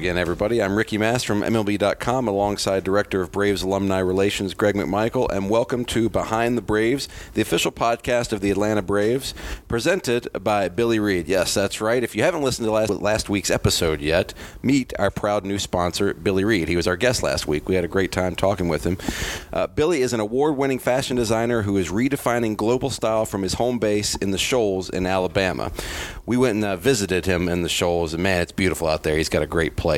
Again, everybody. I'm Ricky Mast from MLB.com alongside Director of Braves Alumni Relations Greg McMichael, and welcome to Behind the Braves, the official podcast of the Atlanta Braves, presented by Billy Reid. Yes, that's right. If you haven't listened to last, last week's episode yet, meet our proud new sponsor, Billy Reid. He was our guest last week. We had a great time talking with him. Uh, Billy is an award winning fashion designer who is redefining global style from his home base in the Shoals in Alabama. We went and uh, visited him in the Shoals, and man, it's beautiful out there. He's got a great place.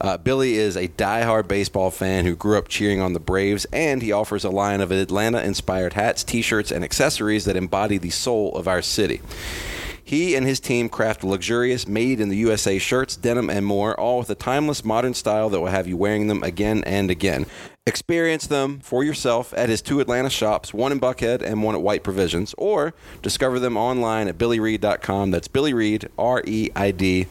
Uh, Billy is a diehard baseball fan who grew up cheering on the Braves, and he offers a line of Atlanta inspired hats, t shirts, and accessories that embody the soul of our city. He and his team craft luxurious, made in the USA shirts, denim, and more, all with a timeless modern style that will have you wearing them again and again. Experience them for yourself at his two Atlanta shops, one in Buckhead and one at White Provisions, or discover them online at billyreid.com. That's Billy Reid, R E I D.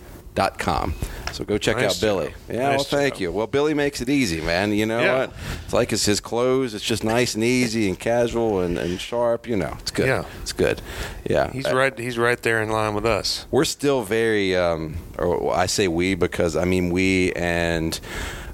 So go check Nice out Billy. job. Yeah, Nice well, thank job. you. Well, Billy makes it easy, man. You know Yeah. what? It's like it's his clothes. It's just nice and easy and casual and, and sharp. You know, it's good. Yeah. It's good. Yeah. He's Uh, right. He's right there in line with us. we're still very um, or I say we because I mean we and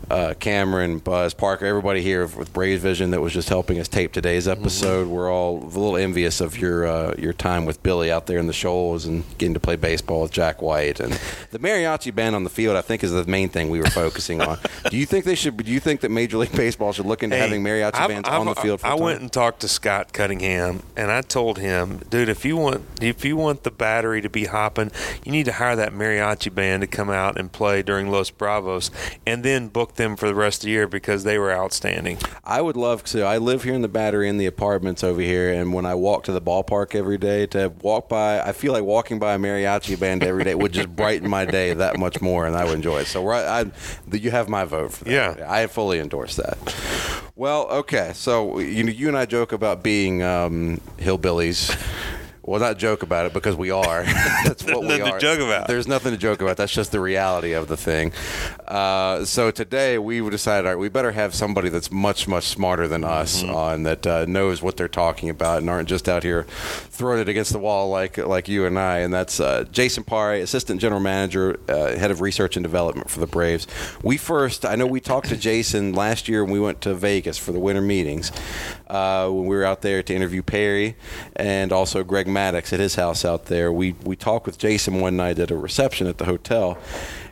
uh, Cameron, Buzz, Parker, everybody here with Braves Vision that was just helping us tape today's episode. We're all a little envious of your uh, your time with Billy out there in the shoals and getting to play baseball with Jack White and the mariachi band on the field. I think is the main thing we were focusing on. Do you think they should? Do you think that Major League Baseball should look into having mariachi I've- bands I've- on the field? I full-time? went and talked to Scott Cunningham, and I told him, dude, if you want if you want the battery to be hopping, you need to hire that mariachi band to come out and play during Los Bravos, and then book them for the rest of the year because they were outstanding. I would love to. I live here in the Battery in the apartments over here, and when I walk to the ballpark every day, to walk by, I feel like walking by a mariachi band every day would just brighten my day that much more, and I would enjoy it. So, right, I, you have my vote for that. Yeah. I fully endorse that. Well, okay, so you know, you and I joke about being um, hillbillies. Well, not joke about it because we are. That's what we Nothing to are. joke about. There's nothing to joke about. That's just the reality of the thing. Uh, so today we decided, all right, we better have somebody that's much, much smarter than us Mm-hmm. on that uh, knows what they're talking about and aren't just out here throwing it against the wall like like you and I. And that's uh, Jason Pare, assistant general manager, uh, head of research and development for the Braves. We first, I know we talked to Jason last year when we went to Vegas for the winter meetings. Uh, when we were out there to interview Perry and also Greg Maddux at his house out there, we we talked with Jason one night at a reception at the hotel.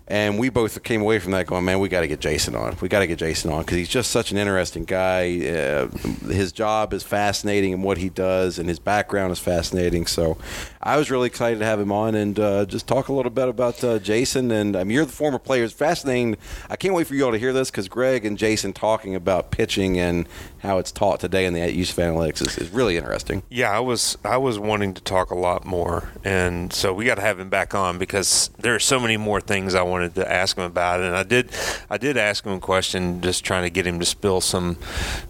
And we both came away from that going, man, we got to get Jason on. We got to get Jason on because he's just such an interesting guy. Uh, his job is fascinating and what he does, and his background is fascinating. So I was really excited to have him on and uh, just talk a little bit about uh, Jason. And I mean, you're the former player. It's fascinating. I can't wait for you all to hear this because Greg and Jason talking about pitching and how it's taught today in the use of analytics is, is really interesting. Yeah, I was I was wanting to talk a lot more, and so we got to have him back on because there are so many more things I wanted to ask him about, it, and I did I did ask him a question, just trying to get him to spill some.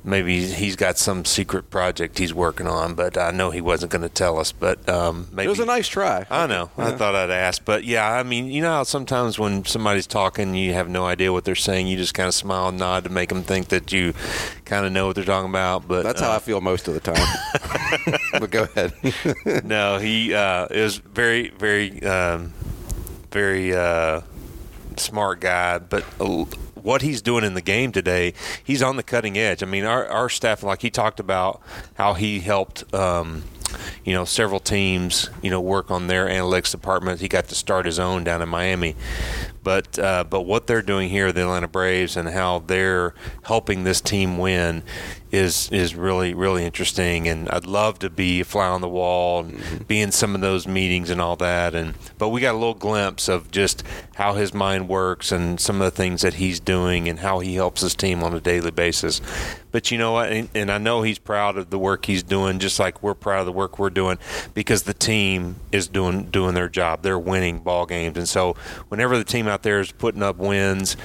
Maybe he's got some secret project he's working on, but I know he wasn't going to tell us. But um, maybe It was a nice try. I know. I thought I'd ask, but yeah, I mean, you know how sometimes when somebody's talking, you have no idea what they're saying. You just kind of smile and nod to make them think that you kind of know what they're talking about. But That's uh, how I feel most of the time. but go ahead. no, he uh, is very, very, um, very uh, smart guy. But uh, what he's doing in the game today, he's on the cutting edge. I mean, our our staff, like he talked about, how he helped. Um, you know, several teams, you know, work on their analytics department. He got to start his own down in Miami. But uh, but what they're doing here, the Atlanta Braves, and how they're helping this team win is is really really interesting. And I'd love to be a fly on the wall and mm-hmm. be in some of those meetings and all that. And but we got a little glimpse of just how his mind works and some of the things that he's doing and how he helps his team on a daily basis. But you know what? And, and I know he's proud of the work he's doing just like we're proud of the work we're doing because the team is doing doing their job. They're winning ball games. And so whenever the team out there is putting up wins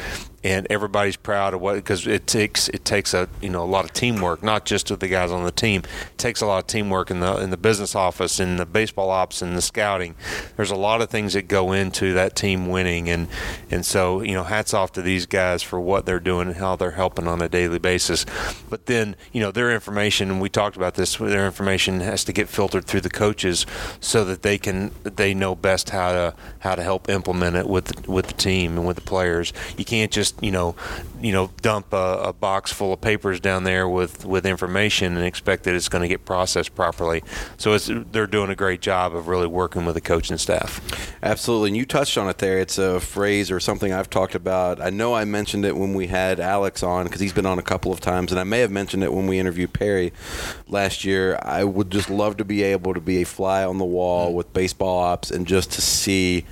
and everybody's proud of what because it takes it takes a you know a lot of teamwork, not just of the guys on the team. It takes a lot of teamwork in the in the business office, in the baseball ops, and the scouting. There's a lot of things that go into that team winning, and and so you know hats off to these guys for what they're doing and how they're helping on a daily basis. But then you know their information, and we talked about this. Their information has to get filtered through the coaches so that they can they know best how to how to help implement it with with the team and with the players. You can't just you know you know dump a, a, box full of papers down there with with information and expect that it's going to get processed properly. So they're doing a great job of really working with the coaching staff. Absolutely, and you touched on it there. It's a phrase or something I've talked about. I know I mentioned it when we had Alex on because he's been on a couple of times, and I may have mentioned it when we interviewed Perry last year. I would just love to be able to be a fly on the wall mm-hmm. with baseball ops and just to see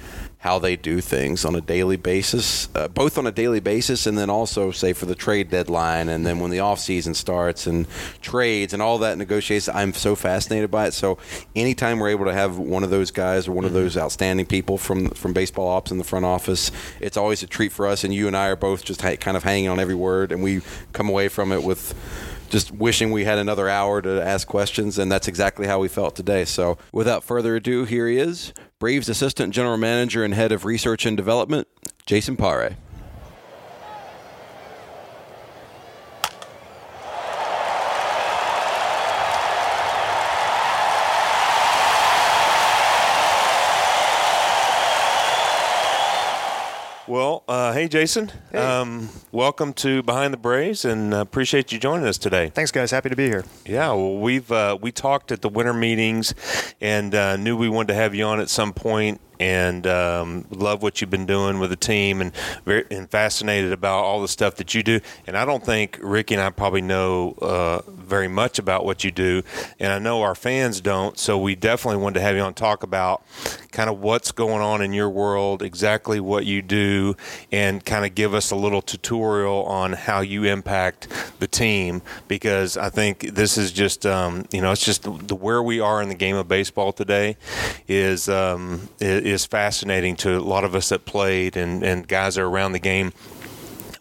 how they do things on a daily basis, uh, both on a daily basis and then also say for the trade deadline and then when the off season starts and trades and all that negotiations. I'm so fascinated by it. So anytime we're able to have one of those guys or one of mm-hmm. those outstanding people from from baseball ops in the front office, it's always a treat for us. And you and I are both just ha- kind of hanging on every word, and we come away from it with just wishing we had another hour to ask questions, and that's exactly how we felt today. So, without further ado, here he is, Braves Assistant General Manager and Head of Research and Development, Jason Pare. Well, uh, hey, Jason. Hey. Um, welcome to Behind the Braves, and uh, appreciate you joining us today. Thanks, guys. Happy to be here. Yeah, well, we've uh, we talked at the winter meetings, and uh, knew we wanted to have you on at some point and um, love what you've been doing with the team and very and fascinated about all the stuff that you do. And I don't think Ricky and I probably know uh, very much about what you do, and I know our fans don't. So we definitely wanted to have you on talk about kind of what's going on in your world, exactly what you do, and kind of give us a little tutorial on how you impact the team because I think this is just um, you know it's just the, where we are in the game of baseball today is. Um, is fascinating to a lot of us that played and, and guys that are around the game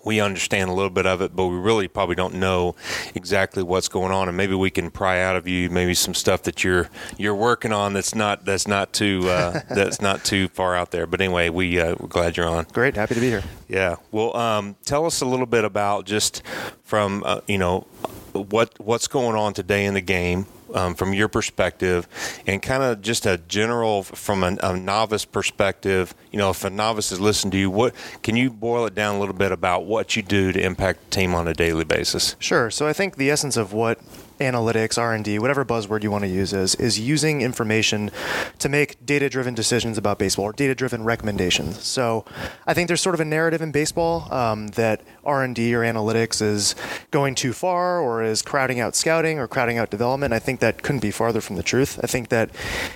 we understand a little bit of it, but we really probably don't know exactly what's going on. And maybe we can pry out of you maybe some stuff that you're you're working on that's not that's not too uh, that's not too far out there. But anyway, we uh, we're glad you're on. Great, happy to be here. Yeah. Well, um, tell us a little bit about just from uh, you know what what's going on today in the game um, from your perspective, and kind of just a general from a, a, novice perspective. You know, if a novice is listening to you, what can you boil it down a little bit about what you do to impact the team on a daily basis? Sure. So I think the essence of what analytics, R&D, whatever buzzword you want to use is, is using information to make data-driven decisions about baseball or data-driven recommendations. So I think there's sort of a narrative in baseball um, that R&D or analytics is going too far or is crowding out scouting or crowding out development. I think that couldn't be farther from the truth. I think that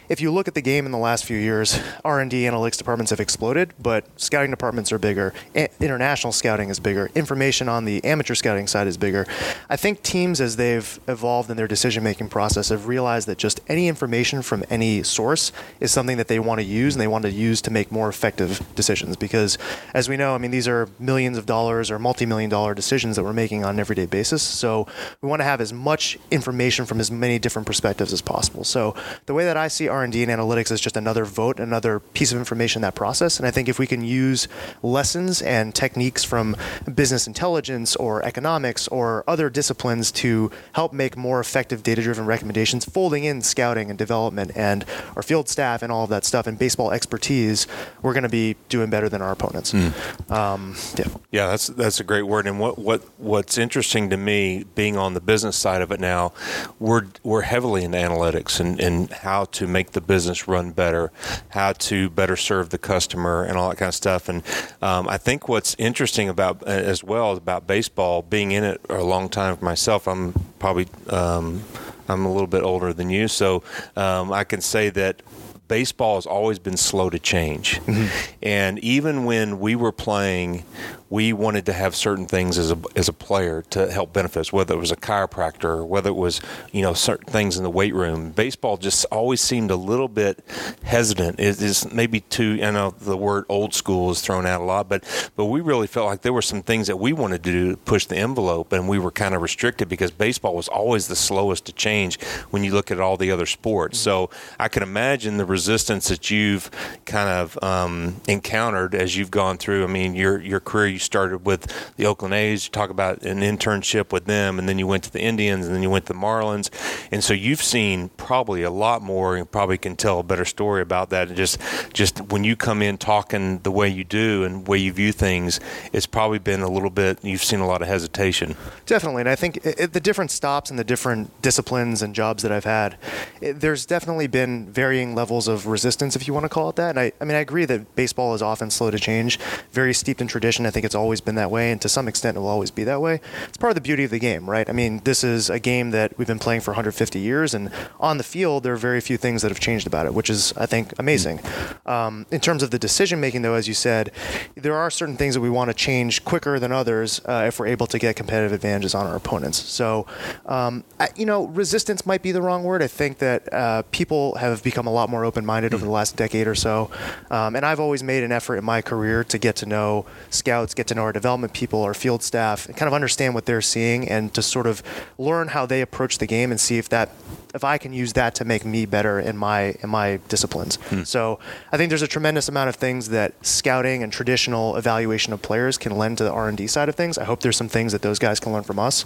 if you look at the game in the last few years, R&D analytics departments have exploded, but scouting departments are bigger. international scouting is bigger. Information on the amateur scouting side is bigger. I think teams as they've evolved involved in their decision making process have realized that just any information from any source is something that they want to use and they want to use to make more effective decisions. Because as we know, I mean, these are millions of dollars or multi million dollar decisions that we're making on an everyday basis. So we want to have as much information from as many different perspectives as possible. So the way that I see R&D and analytics is just another vote, another piece of information in that process. And I think if we can use lessons and techniques from business intelligence or economics or other disciplines to help make more effective data driven recommendations, folding in scouting and development and our field staff and all of that stuff and baseball expertise, we're going to be doing better than our opponents. Mm. Um, yeah. Yeah, that's that's a great word. And what, what what's interesting to me, being on the business side of it now, we're we're heavily in analytics and, and how to make the business run better, how to better serve the customer, and all that kind of stuff. And um, I think what's interesting about uh, as well about baseball, being in it a long time for myself, I'm probably um, I'm a little bit older than you, so um, I can say that baseball has always been slow to change. Mm-hmm. And even when we were playing, we wanted to have certain things as a, as a player to help benefit us, whether it was a chiropractor whether it was, you know, certain things in the weight room. Baseball just always seemed a little bit hesitant. It is maybe too, I know the word old school is thrown out a lot, but, but we really felt like there were some things that we wanted to do to push the envelope and we were kind of restricted because baseball was always the slowest to change when you look at all the other sports. Mm-hmm. So I can imagine the resistance that you've kind of um, encountered as you've gone through. I mean, your your career you started with the Oakland A's. You talk about an internship with them, and then you went to the Indians, and then you went to the Marlins, and so you've seen probably a lot more. and probably can tell a better story about that. And just just when you come in talking the way you do and way you view things, it's probably been a little bit. You've seen a lot of hesitation. Definitely, and I think it, the different stops and the different disciplines and jobs that I've had, it, there's definitely been varying levels of resistance, if you want to call it that. And I, I mean, I agree that baseball is often slow to change, very steeped in tradition. I think it's always been that way, and to some extent, it will always be that way. It's part of the beauty of the game, right? I mean, this is a game that we've been playing for 150 years, and on the field, there are very few things that have changed about it, which is, I think, amazing. Um, in terms of the decision making, though, as you said, there are certain things that we want to change quicker than others uh, if we're able to get competitive advantages on our opponents. So, um, I, you know, resistance might be the wrong word. I think that uh, people have become a lot more open minded over the last decade or so. Um, and I've always made an effort in my career to get to know scouts, get to know our development people, our field staff, and kind of understand what they're seeing and to sort of learn how they approach the game and see if that if I can use that to make me better in my in my disciplines. Hmm. So I think there's a tremendous amount of things that scouting and traditional evaluation of players can lend to the R&D side of things. I hope there's some things that those guys can learn from us.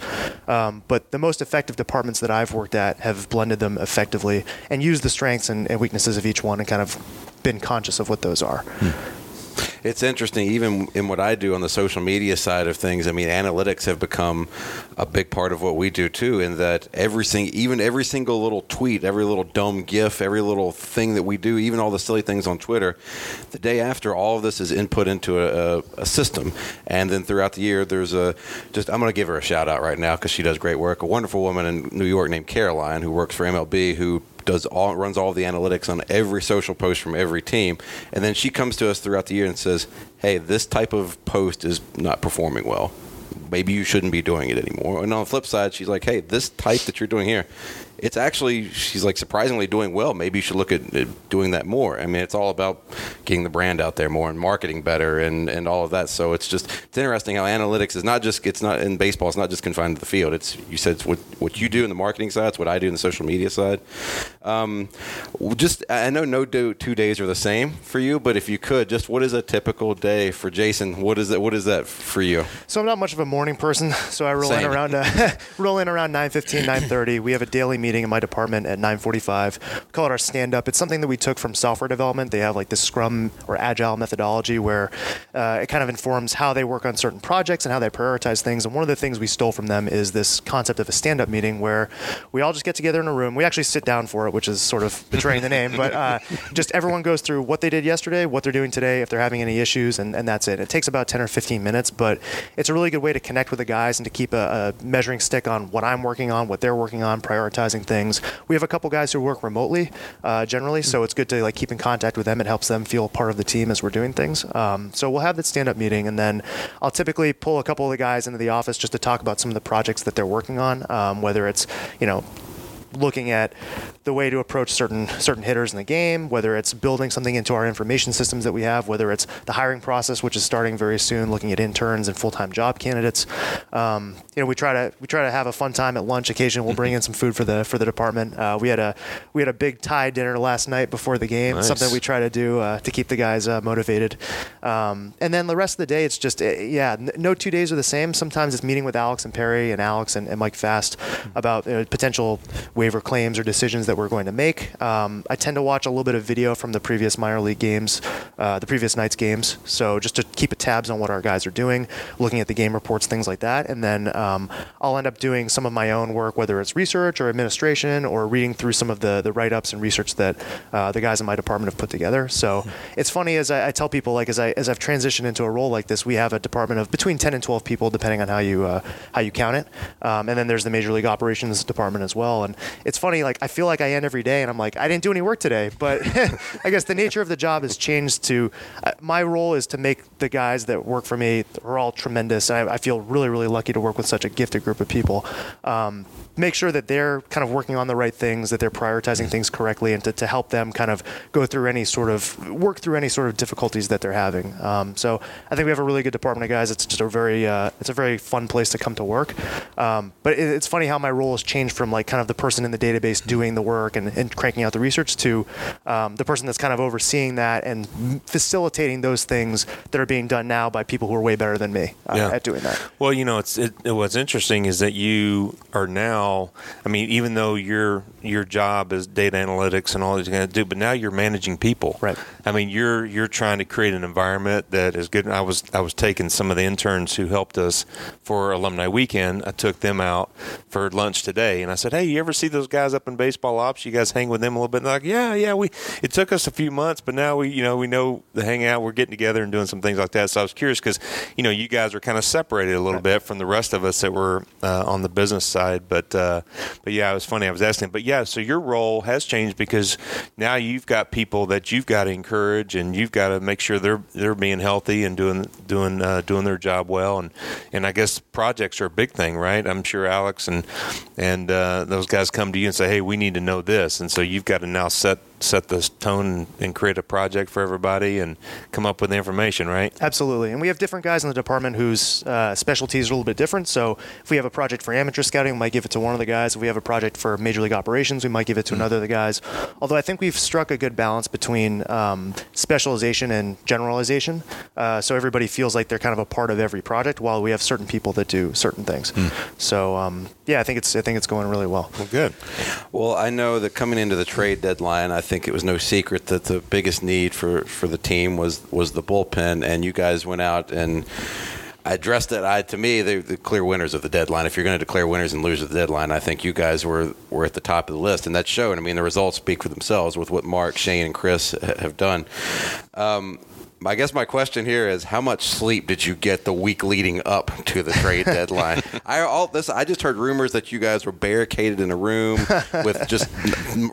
Um, but the most effective departments that I've worked at have blended them effectively and used the strengths and, and weaknesses of each one and kind of been conscious of what those are. Hmm it's interesting, even in what I do on the social media side of things. I mean, analytics have become a big part of what we do too. In that everything, even every single little tweet, every little dumb GIF, every little thing that we do, even all the silly things on Twitter, the day after, all of this is input into a, a, a system, and then throughout the year, there's a just I'm going to give her a shout out right now because she does great work. A wonderful woman in New York named Caroline who works for MLB who does all runs all the analytics on every social post from every team, and then she comes to us throughout the year and says, "Hey, this type of post is not performing well. Maybe you shouldn't be doing it anymore." And on the flip side, she's like, "Hey, this type that you're doing here, it's actually she's like surprisingly doing well. Maybe you should look at doing that more. I mean, it's all about getting the brand out there more and marketing better and, and all of that. So it's just it's interesting how analytics is not just it's not in baseball. It's not just confined to the field. It's you said it's what what you do in the marketing side. It's what I do in the social media side. Um, just I know no do, two days are the same for you, but if you could, just what is a typical day for Jason? What is that? What is that for you? So I'm not much of a morning person. So I roll Same. in around uh, roll in around 9:15, 9:30. We have a daily meeting meeting in my department at 9:45. We call it our stand up. It's something that we took from software development. They have like this Scrum or Agile methodology where uh, it kind of informs how they work on certain projects and how they prioritize things. And one of the things we stole from them is this concept of a stand up meeting where we all just get together in a room. We actually sit down for it, which is sort of betraying the name, but uh, just everyone goes through what they did yesterday, what they're doing today, if they're having any issues, and, and that's it. It takes about 10 or 15 minutes, but it's a really good way to connect with the guys and to keep a, a measuring stick on what I'm working on, what they're working on, prioritizing things. We have a couple guys who work remotely uh, generally, so it's good to like keep in contact with them. It helps them feel part of the team as we're doing things. Um, so we'll have that stand-up meeting, and then I'll typically pull a couple of the guys into the office just to talk about some of the projects that they're working on, um, whether it's you know looking at the way to approach certain certain hitters in the game, whether it's building something into our information systems that we have, whether it's the hiring process, which is starting very soon, looking at interns and full time job candidates. Um, you know, we try to we try to have a fun time at lunch. Occasionally, we'll bring in some food for the for the department. Uh, we had a we had a big Thai dinner last night before the game. Nice. Something we try to do uh, to keep the guys uh, motivated. Um, and then the rest of the day, it's just uh, yeah, n- no two days are the same. Sometimes it's meeting with Alex and Perry and Alex and, and Mike Fast about potential waiver claims or decisions that we're going to make. Um, I tend to watch a little bit of video from the previous minor league games, uh, the previous night's games. So just to keep a tabs on what our guys are doing, looking at the game reports, things like that. And then um, I'll end up doing some of my own work, whether it's research or administration or reading through some of the, the write ups and research that uh, the guys in my department have put together. So it's funny as I, I tell people, like as I as I've transitioned into a role like this, we have a department of between 10 and 12 people, depending on how you uh, how you count it. Um, and then there's the major league operations department as well. And it's funny, like I feel like I end every day, and I'm like, I didn't do any work today, but I guess the nature of the job has changed. To uh, my role is to make the guys that work for me are all tremendous. And I, I feel really really lucky to work with such a gifted group of people. Um, make sure that they're kind of working on the right things, that they're prioritizing things correctly, and to, to help them kind of go through any sort of work through any sort of difficulties that they're having. Um, so I think we have a really good department of guys. It's just a very uh, it's a very fun place to come to work. Um, but it, it's funny how my role has changed from like kind of the person in the database doing the work and, and cranking out the research to um, the person that's kind of overseeing that and facilitating those things that are being done now by people who are way better than me uh, Yeah. at doing that. Well, you know, it's it, it- what's interesting is that you are now. I mean, even though your your job is data analytics and all that you're going to do, but now you're managing people. Right. I mean, you're you're trying to create an environment that is good. I was I was taking some of the interns who helped us for alumni weekend. I took them out for lunch today, and I said, "Hey, you ever see those guys up in baseball ops? You guys hang with them a little bit?" And like, "Yeah, yeah, we. It took us a few months, but now we, you know, we know the hangout. We're getting together and doing some things like that." So I was curious because, you know, you guys are kind of separated a little bit from the rest of us that were uh, on the business side. But uh, but yeah, it was funny. I was asking, but yeah, so your role has changed because now you've got people that you've got to encourage and you've got to make sure they're they're being healthy and doing doing uh, doing their job well. And and I guess projects are a big thing, right? I'm sure Alex and and uh, those guys come to you and say, hey, we need to know this, and so you've got to now set set the tone and create a project for everybody and come up with the information, right? Absolutely. And we have different guys in the department whose uh, specialties are a little bit different. So if we have a project for amateur scouting, we might give it to one of the guys. If we have a project for major league operations, we might give it to another of the guys. Although I think we've struck a good balance between um, specialization and generalization. Uh, so everybody feels like they're kind of a part of every project while we have certain people that do certain things. So um, yeah, I think it's I think it's going really well. Well, good. Well, I know that coming into the trade deadline, I think it was no secret that the biggest need for, for the team was was the bullpen, and you guys went out and addressed it. I to me, the clear winners of the deadline. If you're going to declare winners and losers of the deadline, I think you guys were were at the top of the list, and that showed. I mean, the results speak for themselves with what Mark, Shane, and Chris have done. Um, I guess my question here is: How much sleep did you get the week leading up to the trade deadline? I all this I just heard rumors that you guys were barricaded in a room with just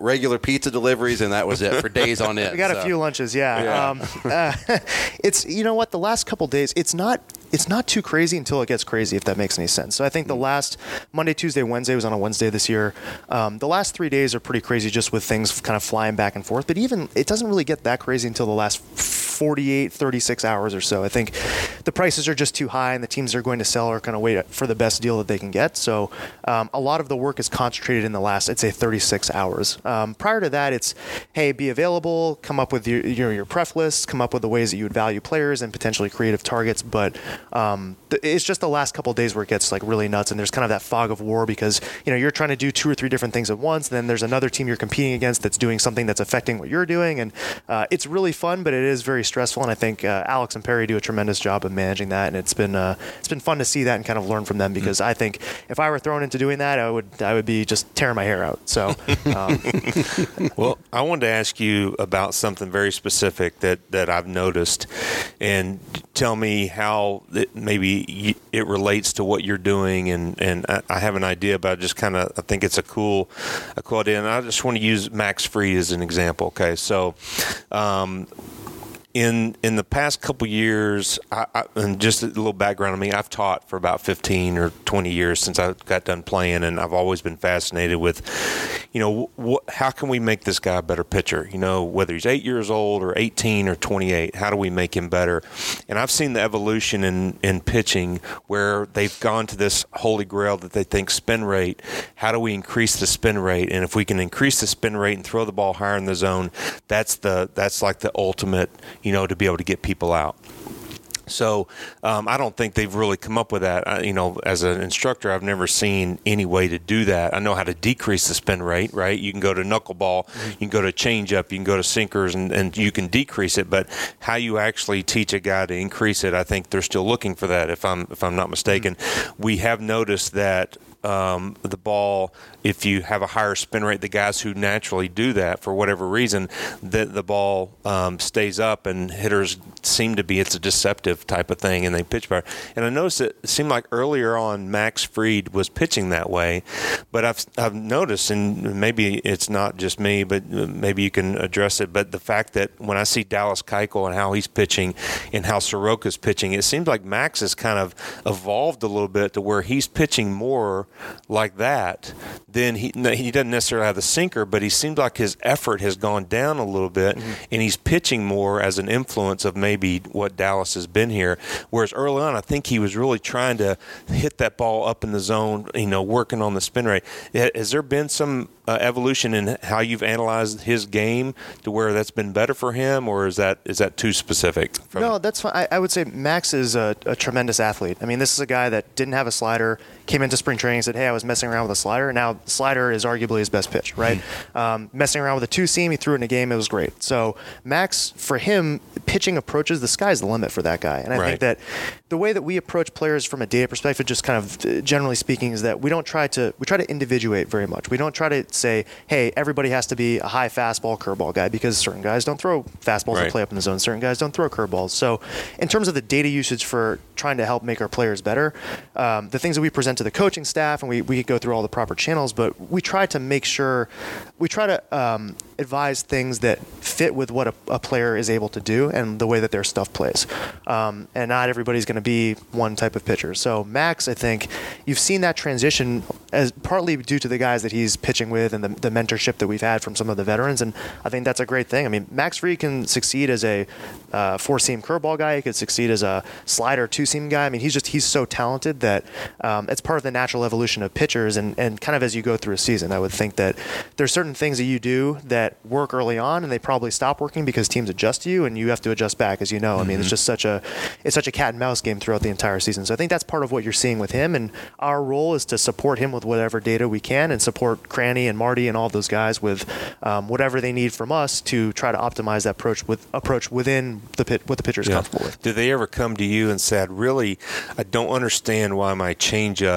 regular pizza deliveries, and that was it for days on end. We got a few lunches, yeah. Yeah. Um, uh, it's you know what the last couple days, it's not it's not too crazy until it gets crazy, if that makes any sense. So I think the last Monday, Tuesday, Wednesday was on a Wednesday this year. Um, the last three days are pretty crazy, just with things kind of flying back and forth. But even it doesn't really get that crazy until the last 48, 36 hours or so. I think the prices are just too high, and the teams that are going to sell are kind of wait for the best deal that they can get. So um, a lot of the work is concentrated in the last, I'd say, 36 hours. Um, prior to that, it's hey, be available, come up with your your, your pref list, come up with the ways that you would value players and potentially creative targets. But um, th- it's just the last couple of days where it gets like really nuts, and there's kind of that fog of war because you know you're trying to do two or three different things at once. Then there's another team you're competing against that's doing something that's affecting what you're doing, and uh, it's really fun, but it is very stressful. And I think uh, Alex and Perry do a tremendous job of managing that, and it's been uh, it's been fun to see that and kind of learn from them because I think if I were thrown into doing that, I would I would be just tearing my hair out. So um, Well, I wanted to ask you about something very specific that, that I've noticed, and tell me how it, maybe it relates to what you're doing. And, and I, I have an idea, but I just kind of I think it's a cool a cool idea. And I just want to use Max Fried as an example. Okay, so. Um, in in the past couple years, I, I, and just a little background on me, I've taught for about 15 or 20 years since I got done playing, and I've always been fascinated with, you know, how can we make this guy a better pitcher? You know, whether he's eight years old or 18 or 28, how do we make him better? And I've seen the evolution in in pitching where they've gone to this holy grail that they think spin rate. How do we increase the spin rate? And if we can increase the spin rate and throw the ball higher in the zone, that's the that's like the ultimate you know, to be able to get people out. So um, I don't think they've really come up with that. I, you know, as an instructor, I've never seen any way to do that. I know how to decrease the spin rate, right? You can go to knuckleball, mm-hmm. you can go to changeup, you can go to sinkers, and, and you can decrease it. But how you actually teach a guy to increase it, I think they're still looking for that. If I'm if I'm not mistaken, mm-hmm. we have noticed that um, the ball if you have a higher spin rate, the guys who naturally do that for whatever reason, that the ball um, stays up and hitters seem to be it's a deceptive type of thing and they pitch better. And I noticed it seemed like earlier on Max Fried was pitching that way, but I've I've noticed and maybe it's not just me, but maybe you can address it. But the fact that when I see Dallas Keuchel and how he's pitching and how Soroka's pitching, it seems like Max has kind of evolved a little bit to where he's pitching more like that then he he doesn't necessarily have the sinker, but he seems like his effort has gone down a little bit, mm-hmm. and he's pitching more as an influence of maybe what Dallas has been here. Whereas early on, I think he was really trying to hit that ball up in the zone, you know, working on the spin rate. Has there been some uh, evolution in how you've analyzed his game to where that's been better for him, or is that is that too specific? no, that's fine. I, I, would say Max is a, a, tremendous athlete. I mean, this is a guy that didn't have a slider, came into spring training and said, "Hey, I was messing around with a slider." Now, slider is arguably his best pitch, right? Mm-hmm. Um, messing around with a two seam, he threw it in a game. It was great. So Max, for him, pitching approaches the sky's the limit for that guy, and I right. think that the way that we approach players from a data perspective, just kind of uh, generally speaking, is that we don't try to we try to individuate very much. We don't try to say, "Hey, everybody has to be a high fastball curveball guy," because certain guys don't throw fastballs right. that play up in the zone. Certain guys don't throw curveballs. So, in terms of the data usage for trying to help make our players better, um, the things that we present to the coaching staff, and we we go through all the proper channels, but we try to make sure we try to um, advise things that fit with what a, a, player is able to do and the way that their stuff plays. Um, and not everybody's going to be one type of pitcher. So Max, I think you've seen that transition as partly due to the guys that he's pitching with and the, the mentorship that we've had from some of the veterans. And I think that's a great thing. I mean, Max Fried can succeed as a uh, four-seam curveball guy. He could succeed as a slider two-seam guy. I mean, he's just he's so talented that um, it's part of the natural evolution of pitchers. And, and kind of as you go through a season, I would think that there's certain things that you do that work early on and they probably stop working because teams adjust to you and you have to adjust back, as you know. I mean, mm-hmm. it's just such a it's such a cat and mouse game throughout the entire season. So I think that's part of what you're seeing with him. And our role is to support him with whatever data we can and support Cranny and Marty and all those guys with um, whatever they need from us to try to optimize that approach with approach within the pit what the pitcher is yeah. comfortable with. Did they ever come to you and said, "Really, I don't understand why my changeup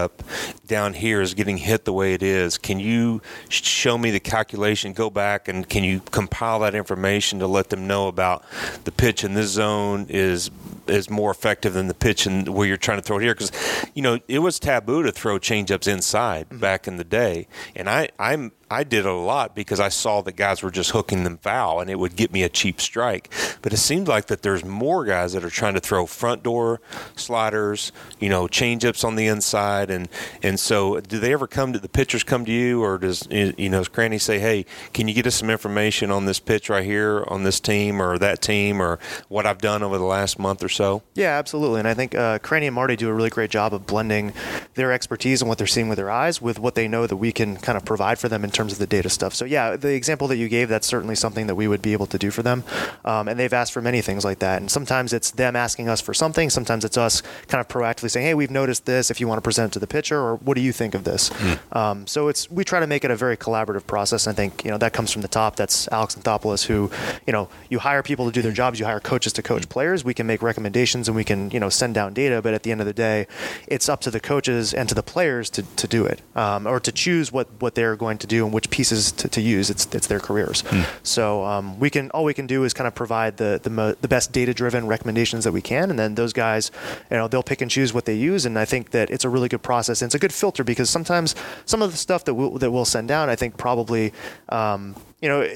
down here is getting hit the way it is. Can you show me the calculation? Go back and can you compile that information to let them know about the pitch in this zone is is more effective than the pitch and where you're trying to throw it here because you know it was taboo to throw changeups inside mm-hmm. back in the day and I I'm I did a lot because I saw that guys were just hooking them foul and it would get me a cheap strike. But it seems like that there's more guys that are trying to throw front door sliders, you know, change ups on the inside and and so do they ever come to the pitchers come to you or does you know does Cranny say, "Hey, can you get us some information on this pitch right here on this team or that team or what I've done over the last month or so?" Yeah, absolutely. And I think uh, Cranny and Marty do a really great job of blending their expertise and what they're seeing with their eyes with what they know that we can kind of provide for them in terms terms of the data stuff. So yeah, the example that you gave, that's certainly something that we would be able to do for them. Um, and they've asked for many things like that. And sometimes it's them asking us for something. Sometimes it's us kind of proactively saying, hey, we've noticed this. If you want to present it to the pitcher, or what do you think of this? Mm. Um, so it's we try to make it a very collaborative process. I think you know that comes from the top. That's Alex Anthopoulos, who you know you hire people to do their jobs. You hire coaches to coach players. We can make recommendations and we can you know send down data. But at the end of the day, it's up to the coaches and to the players to, to do it um, or to choose what what they're going to do and which pieces to, to use. It's it's their careers. Hmm. So um, we can all we can do is kind of provide the the, mo- the best data driven recommendations that we can, and then those guys, you know, they'll pick and choose what they use. And I think that it's a really good process and it's a good filter because sometimes some of the stuff that we'll, that we'll send down, I think probably. Um, you know,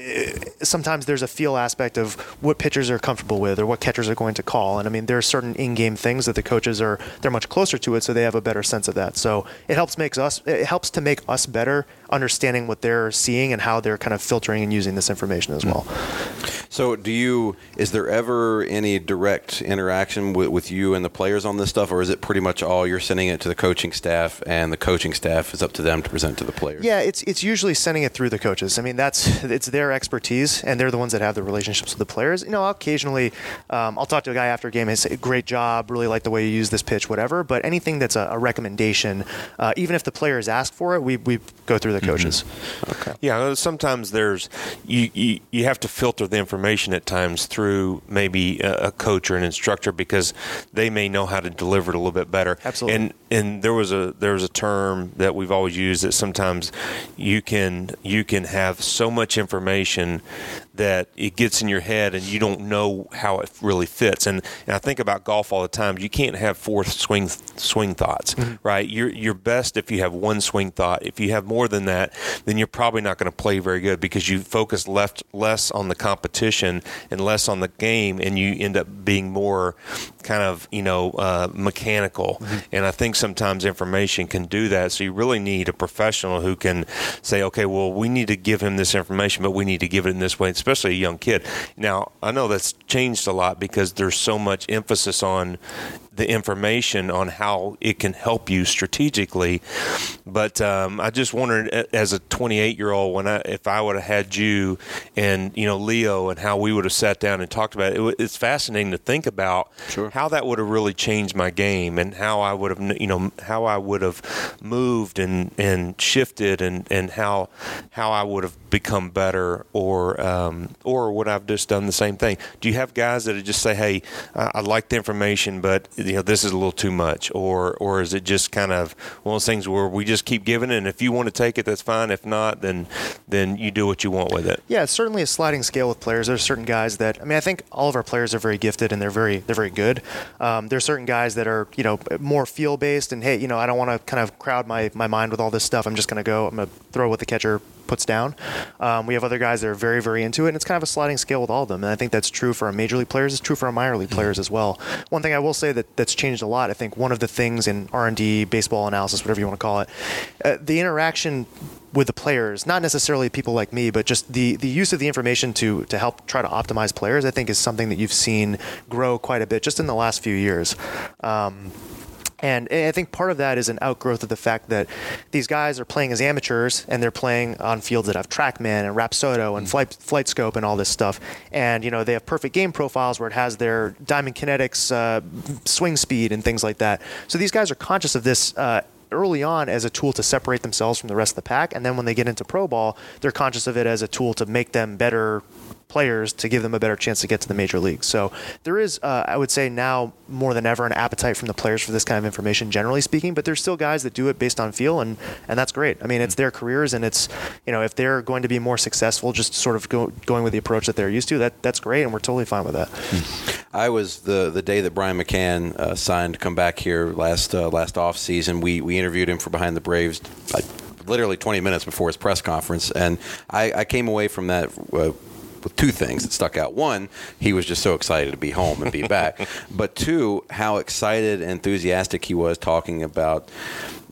sometimes there's a feel aspect of what pitchers are comfortable with or what catchers are going to call. And I mean, there are certain in-game things that the coaches are they're much closer to it, so they have a better sense of that. So it helps makes us it helps to make us better understanding what they're seeing and how they're kind of filtering and using this information as well. Hmm. So, do you? Is there ever any direct interaction with, with you and the players on this stuff, or is it pretty much all you're sending it to the coaching staff, and the coaching staff is up to them to present to the players? Yeah, it's it's usually sending it through the coaches. I mean, that's it's their expertise, and they're the ones that have the relationships with the players. You know, occasionally um, I'll talk to a guy after a game and say, "Great job, really like the way you use this pitch, whatever." But anything that's a, a recommendation, uh, even if the players ask for it, we we go through the coaches. Okay. Yeah, sometimes there's you, you you have to filter the information at times through maybe a, a coach or an instructor because they may know how to deliver it a little bit better. Absolutely. And and there was a there was a term that we've always used that sometimes you can you can have so much information that it gets in your head and you don't know how it really fits. And, and I think about golf all the time. You can't have four swing swing thoughts, mm-hmm. right? You're you're best if you have one swing thought. If you have more than that, then you're probably not going to play very good because you focus left less on the competition and less on the game, and you end up being more kind of you know uh, mechanical. Mm-hmm. And I think sometimes information can do that. So you really need a professional who can say, okay, well, we need to give him this information, but we need to give it in this way especially a young kid. Now, I know that's changed a lot because there's so much emphasis on the information on how it can help you strategically. But um, I just wondered, as a 28 year old, when I, if I would have had you and you know Leo and how we would have sat down and talked about it, it it's fascinating to think about sure. How that would have really changed my game and how I would have you know how I would have moved and and shifted and and how how I would have become better or um, or would I've just done the same thing? Do you have guys that just say, "Hey, I, I like the information, but you know this is a little too much," or or is it just kind of one of those things where we just keep giving it, and if you want to take it, that's fine. If not, then then you do what you want with it. Yeah, it's certainly a sliding scale with players. There's certain guys that I mean, I think all of our players are very gifted and they're very they're very good. Um, there's certain guys that are you know more feel based, and hey, you know I don't want to kind of crowd my my mind with all this stuff. I'm just going to go. I'm going to throw what the catcher puts down. Um, we have other guys that are very, very into it, and it's kind of a sliding scale with all of them. And I think that's true for our major league players. It's true for our minor league players as well. One thing I will say that that's changed a lot. I think one of the things in R and D, baseball analysis, whatever you want to call it, uh, the interaction with the players, not necessarily people like me, but just the, the use of the information to to help try to optimize players, I think is something that you've seen grow quite a bit just in the last few years. Um, and I think part of that is an outgrowth of the fact that these guys are playing as amateurs and they're playing on fields that have TrackMan and Rapsodo and mm. Flight, Flight Scope and all this stuff. And, you know, they have perfect game profiles where it has their Diamond Kinetics uh, swing speed and things like that. So these guys are conscious of this. Uh, early on as a tool to separate themselves from the rest of the pack. And then when they get into pro ball, they're conscious of it as a tool to make them better players to give them a better chance to get to the major leagues. So there is, uh, I would say, now more than ever, an appetite from the players for this kind of information, generally speaking. But there's still guys that do it based on feel, and and that's great. I mean, it's their careers, and it's you know if they're going to be more successful, just sort of go, going with the approach that they're used to, that that's great, and we're totally fine with that. I was the the day that Brian McCann uh, signed to come back here last uh, last off season. We we interviewed him for Behind the Braves. I, literally 20 minutes before his press conference, and I, I came away from that uh, with two things that stuck out. One, he was just so excited to be home and be back. but two, how excited and enthusiastic he was talking about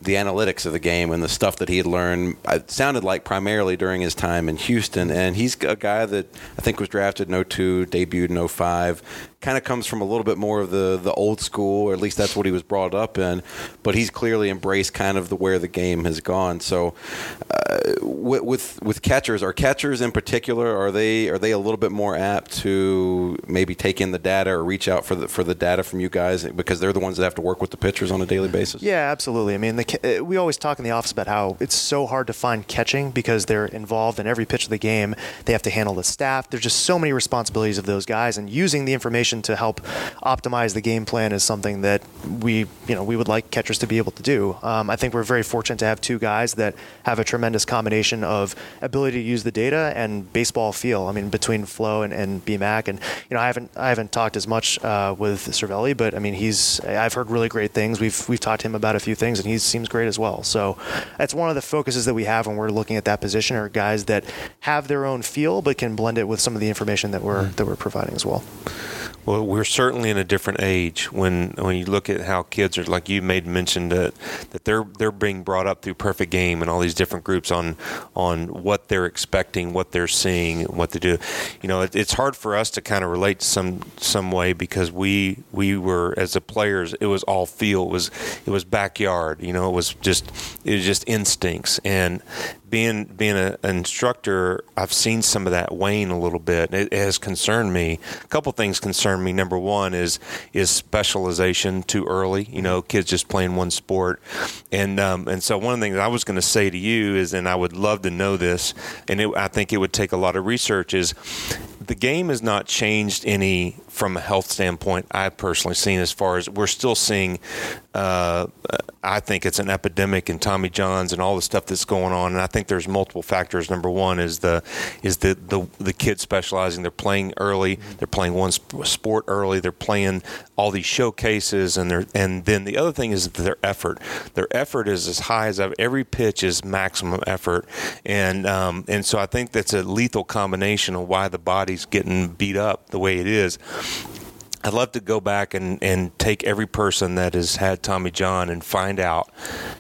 the analytics of the game and the stuff that he had learned. It sounded like primarily during his time in Houston, and he's a guy that I think was drafted in 02, debuted in 05, kind of comes from a little bit more of the the old school, or at least that's what he was brought up in. But he's clearly embraced kind of the where the game has gone. So, uh, with, with with catchers, are catchers in particular are they are they a little bit more apt to maybe take in the data or reach out for the for the data from you guys because they're the ones that have to work with the pitchers on a daily basis? Yeah, absolutely. I mean, the, uh, we always talk in the office about how it's so hard to find catching because they're involved in every pitch of the game. They have to handle the staff. There's just so many responsibilities of those guys, and using the information information to help optimize the game plan is something that we, you know, we would like catchers to be able to do. Um, I think we're very fortunate to have two guys that have a tremendous combination of ability to use the data and baseball feel. I mean, between Flo and, and BMAC, and you know, I haven't I haven't talked as much uh, with Cervelli, but I mean, he's I've heard really great things. We've we've talked to him about a few things, and he seems great as well. So that's one of the focuses that we have when we're looking at that position are guys that have their own feel, but can blend it with some of the information that we're mm. that we're providing as well. Well, we're certainly in a different age when when you look at how kids are like you made mention that that they're they're being brought up through Perfect Game and all these different groups on on what they're expecting, what they're seeing, what to do. You know, it, it's hard for us to kind of relate some some way because we we were as the players, it was all feel, it was it was backyard. You know, it was just it was just instincts and being being a, an instructor, I've seen some of that wane a little bit. It, it, has concerned me. A couple things concern me. Number one is is specialization too early. You know, kids just playing one sport, and um, and so one of the things I was going to say to you is, and I would love to know this, and it, I think it would take a lot of research. Is the game has not changed any from a health standpoint. I've personally seen as far as we're still seeing. Uh, I think it's an epidemic in Tommy Johns and all the stuff that's going on, and I think there's multiple factors. Number one is the is the the, the kids specializing. They're playing early. They're playing one sport early. They're playing all these showcases, and they're and then the other thing is their effort. Their effort is as high as I've, every pitch is maximum effort, and um, and so I think that's a lethal combination of why the body everybody's getting beat up the way it is. I'd love to go back and, and take every person that has had Tommy John and find out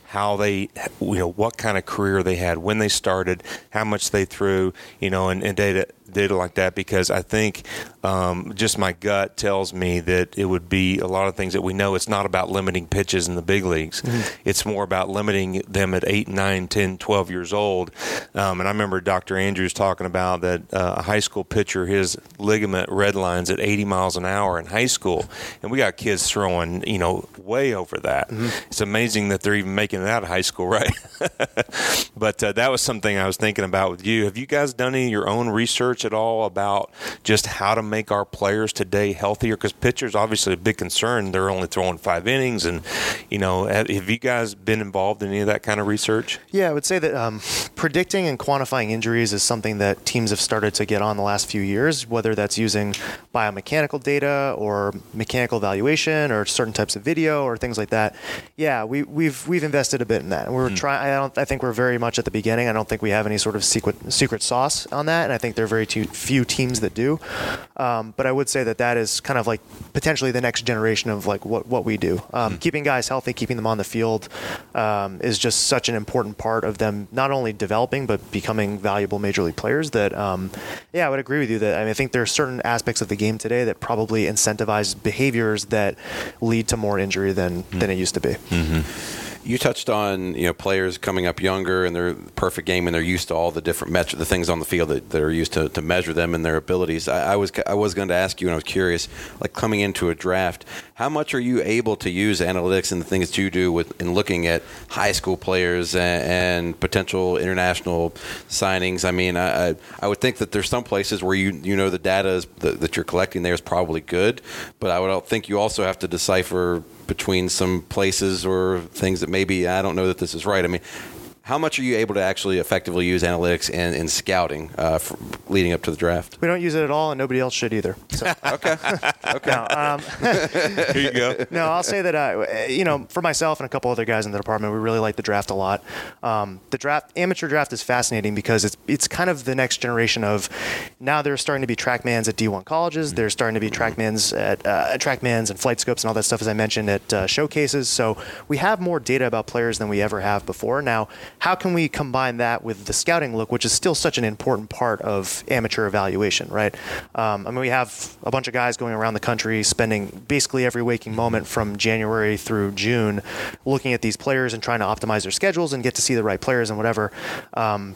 how they, you know, what kind of career they had, when they started, how much they threw, you know, and, and data data like that because I think um, just my gut tells me that it would be a lot of things that we know. It's not about limiting pitches in the big leagues. Mm-hmm. It's more about limiting them at 8, 9, 10, 12 years old. Um, and I remember Dr. Andrews talking about that uh, a high school pitcher, his ligament red lines at 80 miles an hour in high school. And we got kids throwing, you know, way over that. Mm-hmm. It's amazing that they're even making it out of high school, right? but uh, that was something I was thinking about with you. Have you guys done any of your own research at all about just how to make our players today healthier? Because pitchers obviously a big concern. They're only throwing five innings, and you know, have, you guys been involved in any of that kind of research? Yeah, I would say that um, predicting and quantifying injuries is something that teams have started to get on the last few years. Whether that's using biomechanical data or mechanical evaluation or certain types of video or things like that. Yeah, we, we've we've invested a bit in that. We're mm. trying. I don't. I think we're very much at the beginning. I don't think we have any sort of secret secret sauce on that, and I think there are very too, few teams that do. Um, but I would say that that is kind of like potentially the next generation of like what what we do. Um, mm. Keeping guys healthy, keeping them on the field, um, is just such an important part of them not only developing but becoming valuable major league players. That um, yeah, I would agree with you that I, mean, I think there are certain aspects of the game today that probably incentivize behaviors that lead to more injury than mm. than it used to be. Mm-hmm. You touched on you know players coming up younger and their perfect game and they're used to all the different metrics, the things on the field that, that are used to, to measure them and their abilities. I, I was I was going to ask you and I was curious, like coming into a draft, how much are you able to use analytics and the things that you do with in looking at high school players and, and potential international signings? I mean, I, I would think that there's some places where you you know the data is, that, that you're collecting there is probably good, but I would think you also have to decipher between some places or things that maybe I don't know that this is right. I mean, how much are you able to actually effectively use analytics in, in scouting uh, leading up to the draft? We don't use it at all, and nobody else should either. So. okay. Okay. No, um, Here you go. No, I'll say that uh, you know, for myself and a couple other guys in the department, we really like the draft a lot. Um, the draft, amateur draft, is fascinating because it's it's kind of the next generation of now. There's starting to be trackmans at D1 colleges. There's starting to be trackmans at uh, trackmans and flight scopes and all that stuff, as I mentioned at uh, showcases. So we have more data about players than we ever have before now how can we combine that with the scouting look, which is still such an important part of amateur evaluation, right? Um, I mean, we have a bunch of guys going around the country spending basically every waking moment from January through June looking at these players and trying to optimize their schedules and get to see the right players and whatever. Um,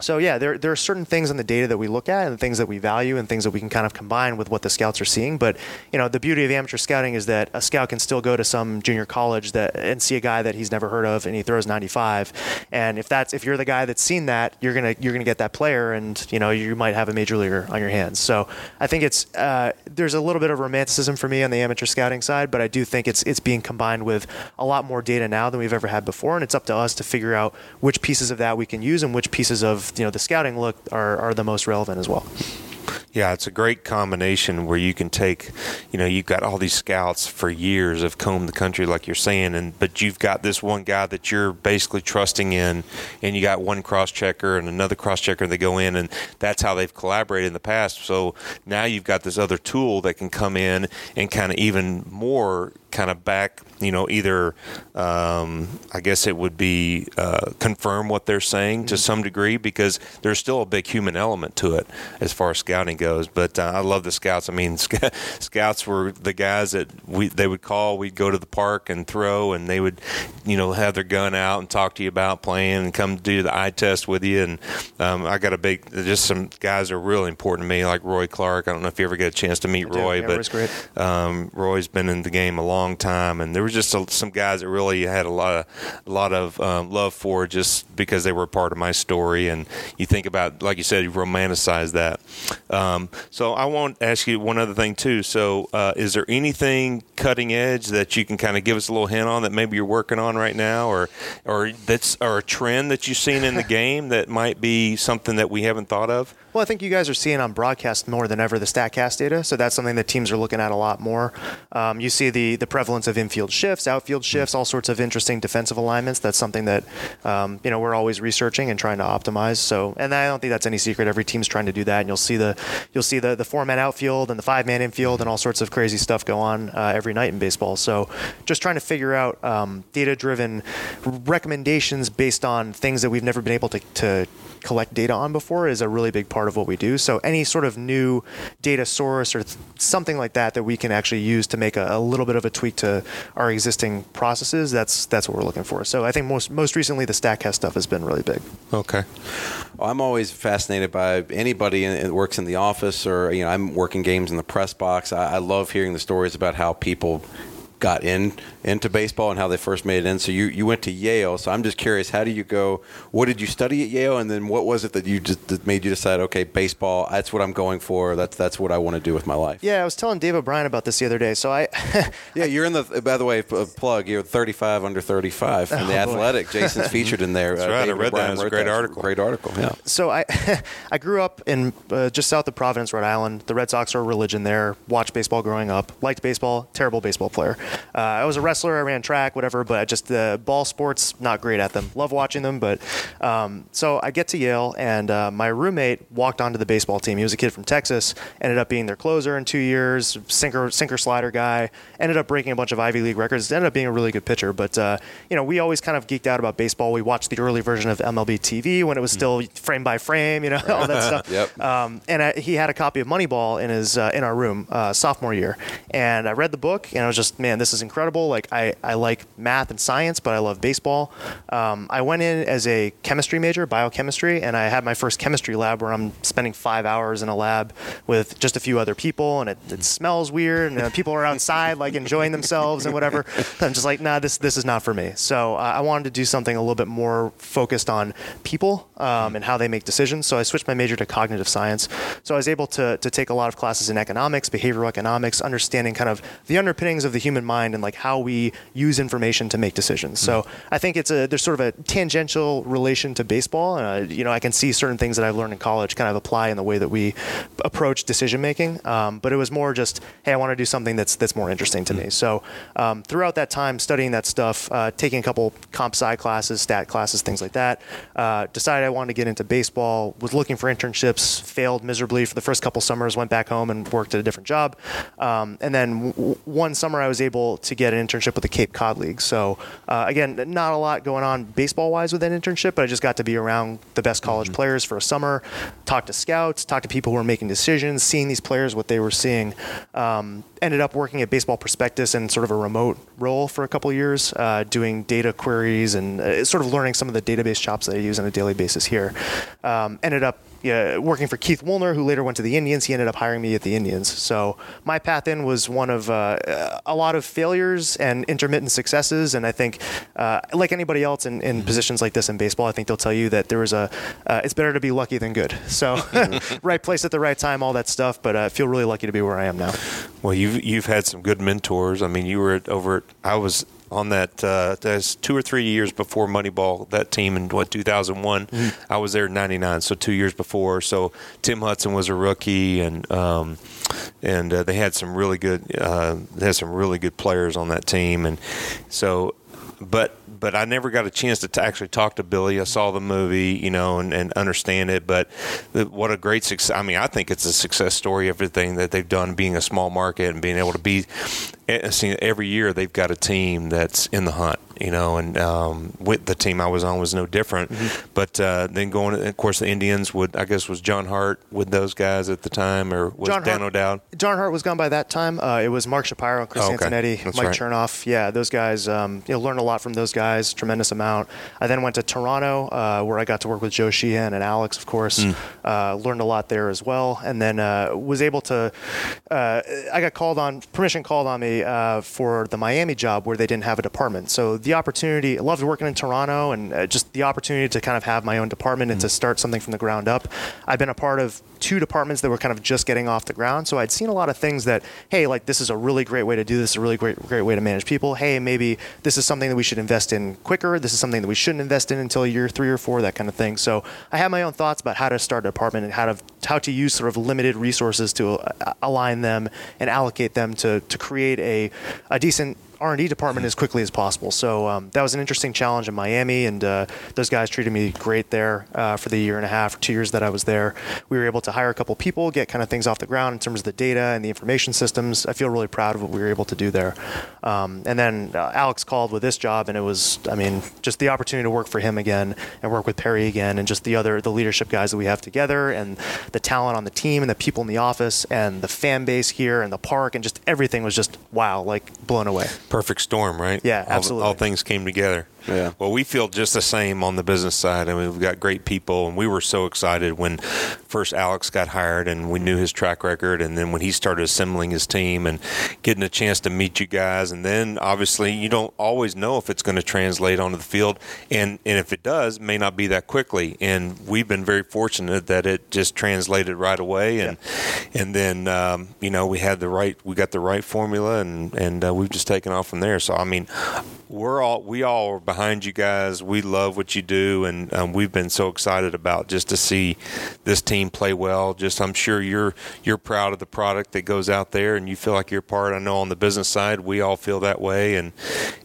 So yeah, there there are certain things in the data that we look at and things that we value and things that we can kind of combine with what the scouts are seeing. But you know, the beauty of amateur scouting is that a scout can still go to some junior college that and see a guy that he's never heard of and he throws 95. And if that's if you're the guy that's seen that, you're gonna you're gonna get that player, and you know you might have a major leaguer on your hands. So I think it's uh, there's a little bit of romanticism for me on the amateur scouting side, but I do think it's it's being combined with a lot more data now than we've ever had before, and it's up to us to figure out which pieces of that we can use and which pieces of you know the scouting look are, are the most relevant as well. Yeah, it's a great combination where you can take, you know, you've got all these scouts for years have combed the country, like you're saying, and but you've got this one guy that you're basically trusting in, and you got one cross checker and another cross checker that go in, and that's how they've collaborated in the past. So now you've got this other tool that can come in and kind of even more kind of back, you know, either um, I guess it would be uh, confirm what they're saying to some degree because there's still a big human element to it as far as scouting goes. But uh, I love the scouts. I mean, sc- scouts were the guys that we they would call. We'd go to the park and throw, and they would, you know, have their gun out and talk to you about playing and come do the eye test with you. And um, I got a big, just some guys that are really important to me, like Roy Clark. I don't know if you ever get a chance to meet I. Roy, Yeah, but um, Roy's been in the game a long time, and there was just a, some guys that really had a lot of a lot of um, love for just because they were a part of my story. And you think about, like you said, you romanticize that. Um, so I want to ask you one other thing too. So uh, is there anything cutting edge that you can kind of give us a little hint on that maybe you're working on right now, or or that's or a trend that you've seen in the game that might be something that we haven't thought of? Well, I think you guys are seeing on broadcast more than ever the Statcast data, so that's something that teams are looking at a lot more. Um, you see the the prevalence of infield shifts, outfield shifts, all sorts of interesting defensive alignments. That's something that um, you know we're always researching and trying to optimize. So, and I don't think that's any secret. Every team's trying to do that, and you'll see the you'll see the the four man outfield and the five man infield and all sorts of crazy stuff go on uh, every night in baseball. So, just trying to figure out um, data driven recommendations based on things that we've never been able to, to collect data on before is a really big part of what we do. So any sort of new data source or th- something like that that we can actually use to make a, a little bit of a tweak to our existing processes, that's that's what we're looking for. So I think most most recently the Statcast stuff has been really big. Okay. Well, I'm always fascinated by anybody that works in the office, or you know, I'm working games in the press box. I, I love hearing the stories about how people got in into baseball and how they first made it in. So you, you went to Yale. So I'm just curious, how do you go? What did you study at Yale, and then what was it that you just that made you decide? Okay, baseball. That's what I'm going for. That's that's what I want to do with my life. Yeah, I was telling Dave O'Brien about this the other day. So I Yeah, you're in the. By the way, p- plug. You're 35 under 35 in the Oh, boy. Athletic. Jason's featured in there. That's Uh, right, I read that. O'Brien It was a great that. article. Great article. Yeah. so I I grew up in uh, just south of Providence, Rhode Island. The Red Sox are a religion there. Watched baseball growing up. Liked baseball. Terrible baseball player. Uh, I was a wrestler. I ran track, whatever. But just the ball sports, not great at them. Love watching them, but um, so I get to Yale, and uh, my roommate walked onto the baseball team. He was a kid from Texas. Ended up being their closer in two years. Sinker sinker slider guy. Ended up breaking a bunch of Ivy League records. Ended up being a really good pitcher. But uh, you know, we always kind of geeked out about baseball. We watched the early version of MLB TV when it was still frame by frame. You know, all that stuff. Yep. Um, and I, he had a copy of Moneyball in his uh, in our room uh, sophomore year, and I read the book, and I was just, man, this is incredible. Like I, I like math and science, but I love baseball. Um, I went in as a chemistry major, biochemistry, and I had my first chemistry lab where I'm spending five hours in a lab with just a few other people, and it, it smells weird, and uh, people are outside like enjoying themselves and whatever. I'm just like, nah, this this is not for me. So uh, I wanted to do something a little bit more focused on people um, and how they make decisions. So I switched my major to cognitive science. So I was able to to take a lot of classes in economics, behavioral economics, understanding kind of the underpinnings of the human mind and like how we use information to make decisions. So I think it's a there's sort of a tangential relation to baseball. Uh, you know, I can see certain things that I've learned in college kind of apply in the way that we approach decision making. Um, but it was more just, hey, I want to do something that's that's more interesting to me. So um, throughout that time, studying that stuff, uh, taking a couple comp sci classes, stat classes, things like that, uh, decided I wanted to get into baseball. Was looking for internships, failed miserably for the first couple summers. Went back home and worked at a different job. Um, and then w- one summer, I was able to get an internship with the Cape Cod League. So uh, again, not a lot going on baseball wise with that internship, but I just got to be around the best college players for a summer, talk to scouts, talk to people who were making decisions, seeing these players, what they were seeing. Um, ended up working at Baseball Prospectus in sort of a remote role for a couple years, uh, doing data queries and uh, sort of learning some of the database chops that I use on a daily basis here. um, ended up yeah, working for Keith Woolner, who later went to the Indians. He ended up hiring me at the Indians. So my path in was one of uh, a lot of failures and intermittent successes. And I think, uh, like anybody else in, in, positions like this in baseball, I think they'll tell you that there was a. Uh, it's better to be lucky than good. So right place at the right time, all that stuff. But I feel really lucky to be where I am now. Well, you've you've had some good mentors. I mean, you were over. At, I was on that. Uh, that's two or three years before Moneyball. That team in what 2001. Mm-hmm. I was there in '99, so two years before. So Tim Hudson was a rookie, and um, and uh, they had some really good. Uh, they had some really good players on that team, and so. But but I never got a chance to t- actually talk to Billy. I saw the movie, you know, and, and understand it. But the, what a great success! I mean, I think it's a success story. Everything that they've done, being a small market and being able to be every year, they've got a team that's in the hunt you know, and um, with the team I was on was no different. Mm-hmm. But uh, then going, of course, the Indians would, I guess, was John Hart with those guys at the time, or was John Dan Hart, O'Dowd? John Hart was gone by that time. Uh, it was Mark Shapiro, Chris oh, okay. Antonetti, That's Mike right. Chernoff. Yeah, those guys. Um, you know, learned a lot from those guys, tremendous amount. I then went to Toronto, uh, where I got to work with Joe Sheehan and Alex, of course. Mm. Uh, learned a lot there as well, and then uh, was able to. Uh, I got called on, permission called on me for the Miami job where they didn't have a department. So the opportunity loved working in Toronto and uh, just the opportunity to kind of have my own department and mm-hmm. to start something from the ground up. I've been a part of two departments that were kind of just getting off the ground. So I'd seen a lot of things that, hey, like this is a really great way to do this, a really great great way to manage people. Hey, maybe this is something that we should invest in quicker. This is something that we shouldn't invest in until year three or four, that kind of thing. So I have my own thoughts about how to start a department and how to how to use sort of limited resources to uh, align them and allocate them to to create a a decent R&D department as quickly as possible. So um, that was an interesting challenge in Miami, and uh, those guys treated me great there uh, for the year and a half two years that I was there. We were able to hire a couple people, get kind of things off the ground in terms of the data and the information systems. I feel really proud of what we were able to do there. Um, and then uh, Alex called with this job, and it was, I mean, just the opportunity to work for him again and work with Perry again, and just the other the leadership guys that we have together, and the talent on the team, and the people in the office, and the fan base here, and the park, and just everything was just wow, like blown away perfect storm, right? Yeah, absolutely. All, all things came together. Yeah. Well, we feel just the same on the business side. I mean, we've got great people, and we were so excited when first Alex got hired, and we knew his track record, and then when he started assembling his team and getting a chance to meet you guys, and then obviously you don't always know if it's going to translate onto the field, and and if it does, may not be that quickly. And we've been very fortunate that it just translated right away, and yeah. and then um, you know we had the right, we got the right formula, and and uh, we've just taken off from there. So I mean, we're all we all are behind you guys. We love what you do, and um, we've been so excited about just to see this team play well. Just I'm sure you're you're proud of the product that goes out there, and you feel like you're part. I know on the business side, we all feel that way, and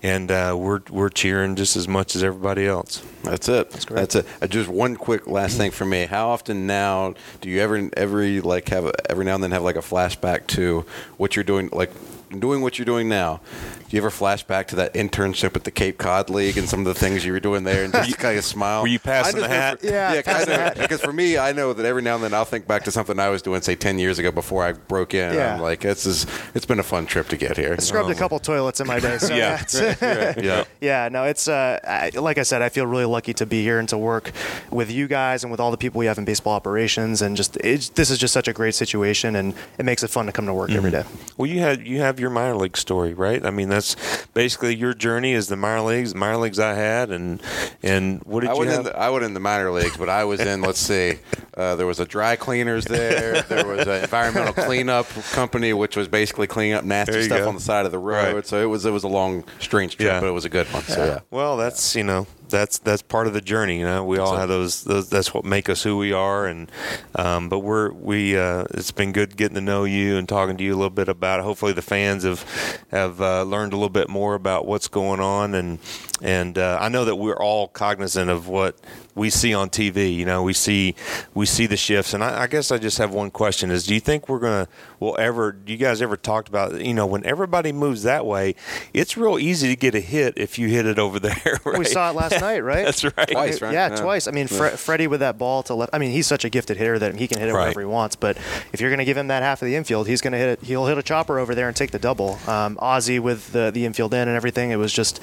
and uh, we're we're cheering just as much as everybody else. That's it. That's, great. That's it. Uh, just one quick last thing for me. How often now do you ever every like have a, every now and then have like a flashback to what you're doing like doing what you're doing now, do you ever flash back to that internship at the Cape Cod League and some of the things you were doing there and just kind of smile? Were you passing the hat? For, yeah, yeah kind of. Because for me, I know that every now and then I'll think back to something I was doing, say, 10 years ago before I broke in. Yeah. I'm like, this is, it's been a fun trip to get here. I scrubbed a couple toilets in my day. So yeah. Yeah. yeah. yeah. No, it's, uh, I, like I said, I feel really lucky to be here and to work with you guys and with all the people we have in baseball operations. And just, this is just such a great situation and it makes it fun to come to work mm-hmm. every day. Well, you had, you have your minor league story, right? I mean, that's basically your journey is the minor leagues, minor leagues I had, and and what did I you have? In the, I went in the minor leagues, but I was in. let's see, uh, there was a dry cleaners there. There was an environmental cleanup company, which was basically cleaning up nasty stuff go. on the side of the road. Right. So it was it was a long, strange trip, yeah. but it was a good one. So yeah. Well, that's you know that's that's part of the journey. You know, we all have those, those. That's what make us who we are. And um, but we're we. Uh, it's been good getting to know you and talking to you a little bit about it. Hopefully, the fans have have uh, learned a little bit more about what's going on. And and uh, I know that we're all cognizant of what we see on TV. You know, we see we see the shifts. And I, I guess I just have one question: Is do you think we're gonna will ever? Do you guys ever talked about? You know, when everybody moves that way, it's real easy to get a hit if you hit it over there. Right? We saw it last night, right? That's right. Twice, right? Yeah, yeah. twice. I mean, Fre- Freddie with that ball to left. I mean, he's such a gifted hitter that he can hit it right. wherever he wants. But if you're going to give him that half of the infield, he's going to hit it. He'll hit a chopper over there and take the double. Um, Ozzie with the the infield in and everything. It was just,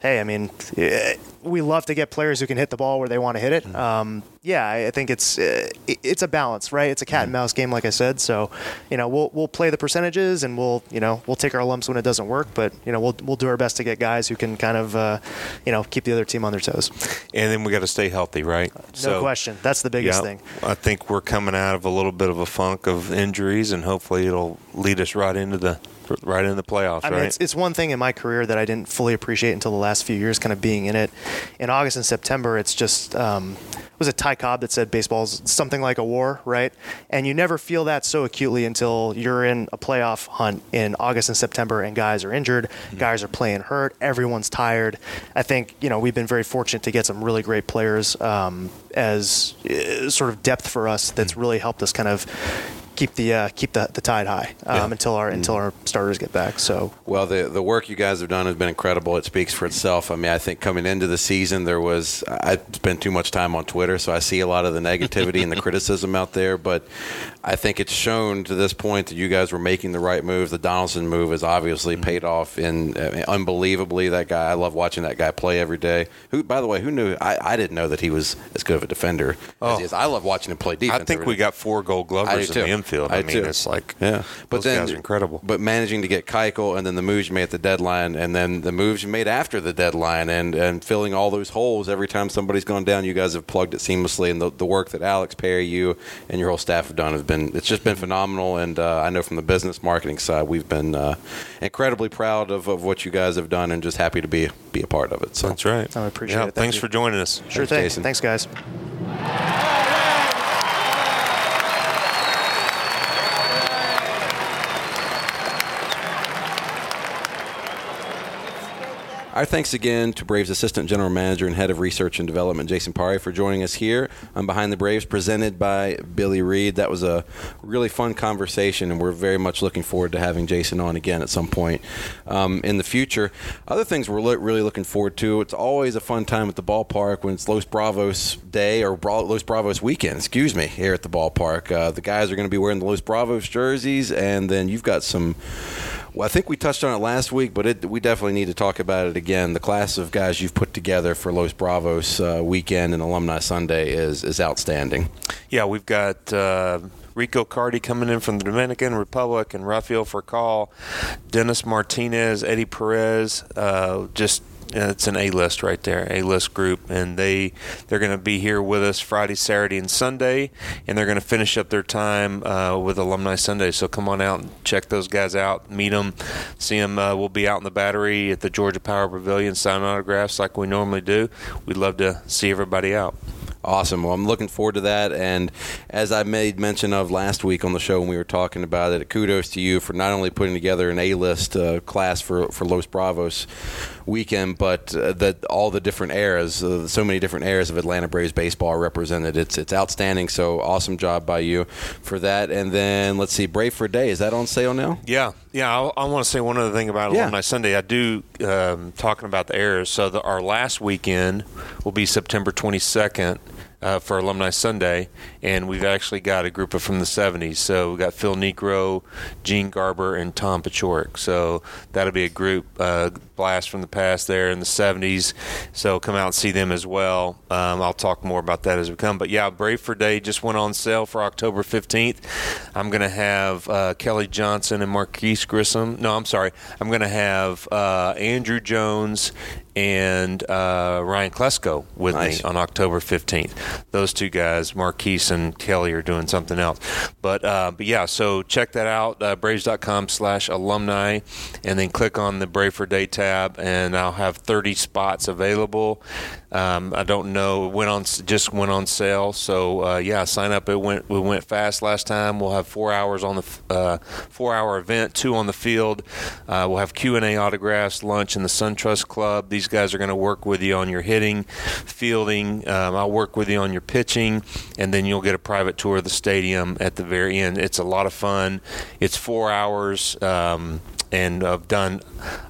hey, I mean, it, we love to get players who can hit the ball where they want to hit it. Um, yeah, I think it's uh, it's a balance, right? It's a cat and mouse game, like I said. So, you know, we'll we'll play the percentages and we'll you know we'll take our lumps when it doesn't work, but you know we'll we'll do our best to get guys who can kind of uh, you know keep the other team on their toes. And then we got to stay healthy, right? No question, that's the biggest yeah, thing. I think we're coming out of a little bit of a funk of injuries, and hopefully it'll lead us right into the right into the playoffs, I right? mean, it's, it's one thing in my career that I didn't fully appreciate until the last few years, kind of being in it. In August and September, it's just um, was it Ty Cobb that said baseball's something like a war, right? And you never feel that so acutely until you're in a playoff hunt in August and September, and guys are injured, guys are playing hurt, everyone's tired. I think you know we've been very fortunate to get some really great players um, as uh, sort of depth for us. That's really helped us kind of. Keep the uh, keep the, the tide high um, Yeah. until our until our starters get back. So Well, the the work you guys have done has been incredible. It speaks for itself. I mean, I think coming into the season, there was I spent too much time on Twitter, so I see a lot of the negativity and the criticism out there. But I think it's shown to this point that you guys were making the right moves. The Donaldson move has obviously mm-hmm. paid off in mean, unbelievably. That guy, I love watching that guy play every day. Who, by the way, who knew? I, I didn't know that he was as good of a defender as he oh. is. I love watching him play defense. I think we day. got four Gold Glovers in the infield. I, I mean, too. it's like Yeah, but those guys are incredible. But managing to get Keuchel and then the moves you made at the deadline, and then the moves you made after the deadline, and and filling all those holes every time somebody's gone down, you guys have plugged it seamlessly. And the, the work that Alex Perry, you, and your whole staff have done has been it's just been phenomenal. And uh, I know from the business marketing side, we've been uh, incredibly proud of, of what you guys have done, and just happy to be be a part of it. So That's right. I appreciate yeah, it. Thank Thanks you. for joining us. Sure Thanks, thing. Jason. Thanks, guys. Our thanks again to Braves Assistant General Manager and Head of Research and Development, Jason Paré, for joining us here on Behind the Braves, presented by Billy Reid. That was a really fun conversation, and we're very much looking forward to having Jason on again at some point um, in the future. Other things we're lo- really looking forward to. It's always a fun time at the ballpark when it's Los Bravos Day or Bra- Los Bravos weekend, excuse me, here at the ballpark. Uh, the guys are going to be wearing the Los Bravos jerseys, and then you've got some. Well, I think we touched on it last week, but it, we definitely need to talk about it again. The class of guys you've put together for Los Bravos uh, weekend and Alumni Sunday is is outstanding. Yeah, we've got uh, Rico Carty coming in from the Dominican Republic and Rafael Furcal, Dennis Martinez, Eddie Perez. Uh, just it's an A list right there, A list group, and they they're going to be here with us Friday, Saturday, and Sunday, and they're going to finish up their time uh, with Alumni Sunday. So come on out and check those guys out, meet them, see them. Uh, we'll be out in the Battery at the Georgia Power Pavilion, sign autographs like we normally do. We'd love to see everybody out. Awesome. Well, I'm looking forward to that. And as I made mention of last week on the show when we were talking about it, kudos to you for not only putting together an A-list uh, class for for Los Bravos weekend, but uh, that all the different eras, uh, so many different eras of Atlanta Braves baseball are represented. It's it's outstanding. So awesome job by you for that. And then let's see, Brave for a Day is that on sale now? Yeah, yeah. I, I want to say one other thing about Yeah. Alumni Sunday. I do um, talking about the eras. So the, our last weekend will be September 22nd. Uh, for Alumni Sunday, and we've actually got a group of from the 70s. So we've got Phil Niekro, Gene Garber, and Tom Paciorek. So that'll be a group uh, blast from the past there in the 70s. So come out and see them as well. Um, I'll talk more about that as we come. But yeah, Brave for Day just went on sale for October 15th. I'm going to have uh, Kelly Johnson and Marquis Grissom. No, I'm sorry. I'm going to have uh, Andruw Jones and uh, Ryan Klesko with Nice. me on October 15th. Those two guys, Marquis and Kelly, are doing something else. But uh, but yeah, so check that out, uh, Braves.com slash alumni, and then click on the Brave for Day tab, and I'll have 30 spots available. Um, I don't know, it went on just went on sale, so uh, yeah, sign up. It went we went fast last time. We'll have four hours on the uh, four hour event, two on the field. Uh, we'll have Q and A autographs, lunch in the SunTrust Club. These guys are going to work with you on your hitting, fielding. Um, I'll work with you on your pitching, and then you'll get a private tour of the stadium at the very end. It's a lot of fun. It's four hours. Um, and I've done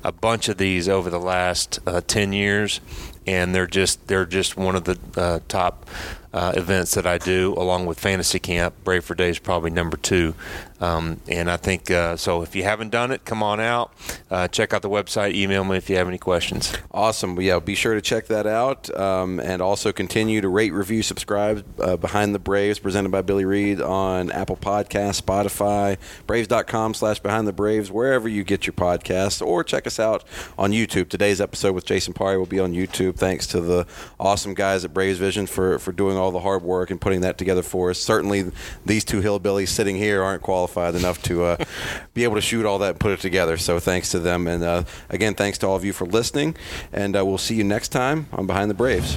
a bunch of these over the last uh, ten years, and they're just they're just one of the uh, top uh, events that I do, along with Fantasy Camp. Brave for Day is probably number two. Um, and I think uh, so. If you haven't done it, come on out. Uh, check out the website. Email me if you have any questions. Awesome. Yeah, be sure to check that out, um, and also continue to rate, review, subscribe. Uh, Behind the Braves, presented by Billy Reid on Apple Podcasts, Spotify, Braves.com/slash Behind the Braves, wherever you get your podcasts, or check us out on YouTube. Today's episode with Jason Paré will be on YouTube. Thanks to the awesome guys at Braves Vision for for doing all the hard work and putting that together for us. Certainly, these two hillbillies sitting here aren't qualified enough to uh, be able to shoot all that and put it together. So thanks to them. And uh, again, thanks to all of you for listening. And uh, we'll see you next time on Behind the Braves.